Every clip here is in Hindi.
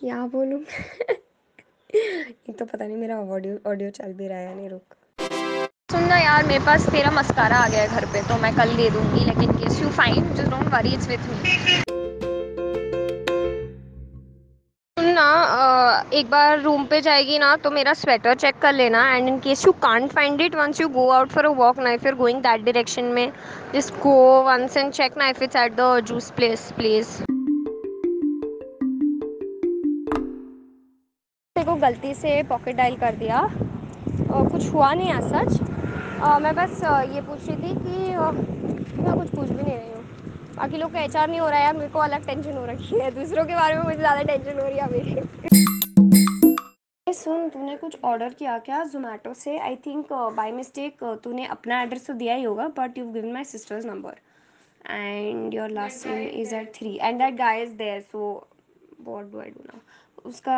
क्या बोलूँ? एक तो पता नहीं मेरा ऑडियो ऑडियो चल भी रहा है नहीं रुक। सुनना यार मेरे पास तेरा मस्कारा आ गया है घर पे तो मैं कल दे दूँगी लेकिन case you fine just don't worry it's with me सुनना एक बार रूम पे जाएगी ना तो मेरा स्वेटर चेक कर लेना and in case you can't find it once you go out for a walk ना if you going that direction में just go once and check ना if it's at the juice place place को गलती से पॉकेट डायल कर दिया। और कुछ हुआ नहीं आज सच मैं बस ये पूछ रही थी कि मैं कुछ पूछ भी नहीं रही हूँ। बाकी लोग का एच नहीं हो रहा है यार मेरे को अलग टेंशन हो रखी है। दूसरों के बारे में मुझे ज़्यादा टेंशन हो रही है अभी। सुन, तूने कुछ ऑर्डर किया क्या जोमेटो से? आई थिंक बाय मिस्टेक तूने अपना एड्रेस तो दिया ही होगा but you given my sister's number and your last name is at three and that guy is there so what do I do now उसका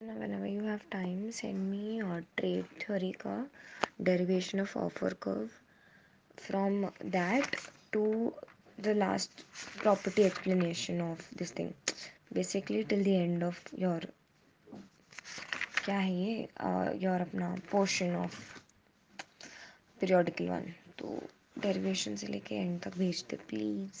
whenever you have time send me or trade theory ka derivation of offer curve from that to the last property explanation of this thing basically till the end of your क्या है ये योर अपना पोर्शन ऑफ़ पीरियोडिकल वन तो डेरिवेशन से लेके एंड तक भेजते प्लीज़